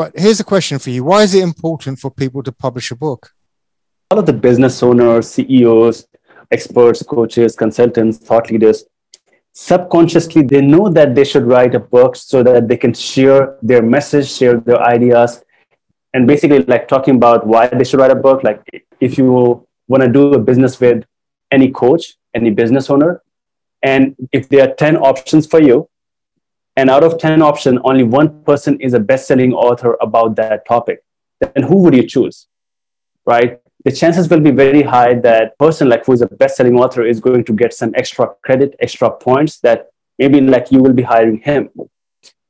But here's a question for you Why is it important for people to publish a book? All of the business owners, CEOs, experts, coaches, consultants, thought leaders, subconsciously they know that they should write a book so that they can share their message, share their ideas, and basically like talking about why they should write a book. Like if you want to do a business with any coach, any business owner, and if there are 10 options for you, and out of 10 options, only one person is a best-selling author about that topic, then who would you choose? Right? The chances will be very high that person like who is a best-selling author is going to get some extra credit, extra points that maybe like you will be hiring him.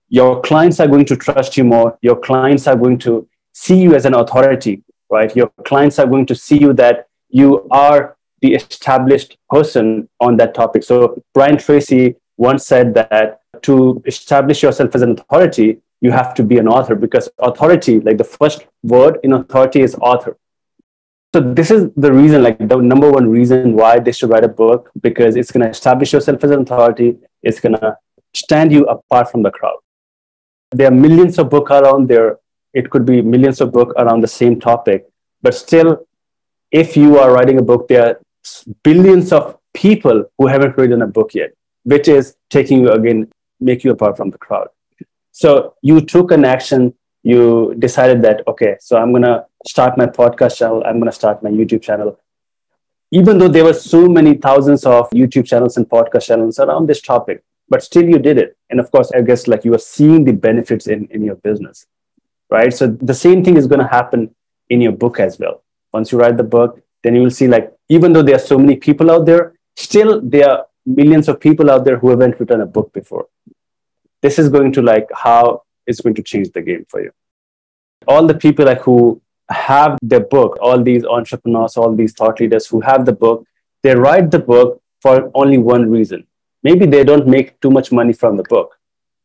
Your clients are going to trust you more. Your clients are going to see you as an authority, right? Your clients are going to see you that you are the established person on that topic. So Brian Tracy once said that to establish yourself as an authority, you have to be an author because authority, like the first word in authority is author. So this is the reason, like the number one reason why they should write a book because it's going to establish yourself as an authority. It's going to stand you apart from the crowd. There are millions of books around there. It could be millions of books around the same topic, but still, if you are writing a book, there are billions of people who haven't written a book yet, which is taking you again, make you apart from the crowd. So you took an action, you decided that, okay, so I'm going to start my podcast channel, I'm going to start my YouTube channel. Even though there were so many thousands of YouTube channels and podcast channels around this topic, but still you did it. And of course, I guess like you are seeing the benefits in, in your business, right? So the same thing is going to happen in your book as well. Once you write the book, then you will see like even though there are so many people out there still there are millions of people out there who haven't written a book before. This is going to like how it's going to change the game for you. All the people like who have the book all these entrepreneurs all these thought leaders who have the book they write the book for only one reason. Maybe they don't make too much money from the book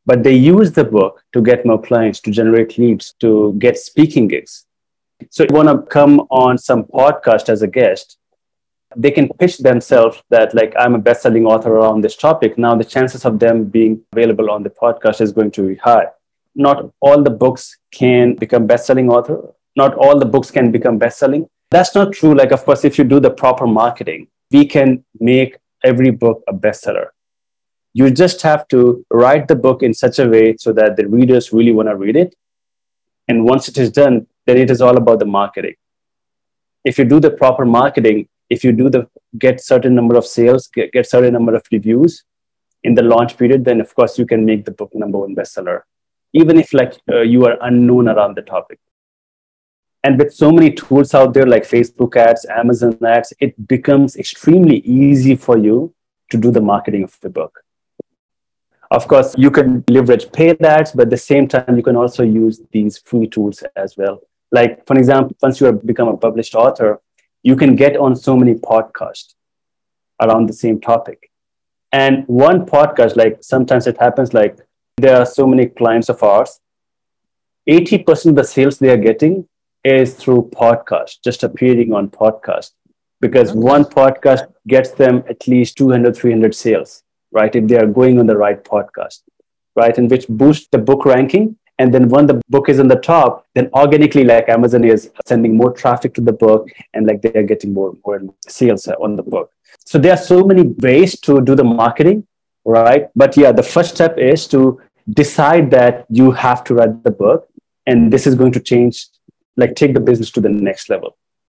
but they use the book to get more clients to generate leads to get speaking gigs. So you want to come on some podcast as a guest, they can pitch themselves that like I'm a best-selling author around this topic. Now the chances of them being available on the podcast is going to be high. Not all the books can become best-selling author. Not all the books can become best-selling. That's not true. Like, of course, if you do the proper marketing, we can make every book a bestseller. You just have to write the book in such a way so that the readers really want to read it. And once it is done, then it is all about the marketing. If you do the proper marketing, if you do the get certain number of sales, get, get certain number of reviews in the launch period, then of course you can make the book number one bestseller, even if like uh, you are unknown around the topic. And with so many tools out there like Facebook ads, Amazon ads, it becomes extremely easy for you to do the marketing of the book. Of course, you can leverage paid ads, but at the same time, you can also use these free tools as well. Like, for example, once you have become a published author, you can get on so many podcasts around the same topic. And one podcast, like sometimes it happens like there are so many clients of ours, 80% of the sales they are getting is through podcast, just appearing on podcast. Because okay. one podcast gets them at least 200, 300 sales, right? If they are going on the right podcast, right? And which boosts the book ranking and then when the book is on the top, then organically, like Amazon is sending more traffic to the book and like they're getting more, more sales uh, on the book. So there are so many ways to do the marketing, right? But yeah, the first step is to decide that you have to write the book and this is going to change, like take the business to the next level.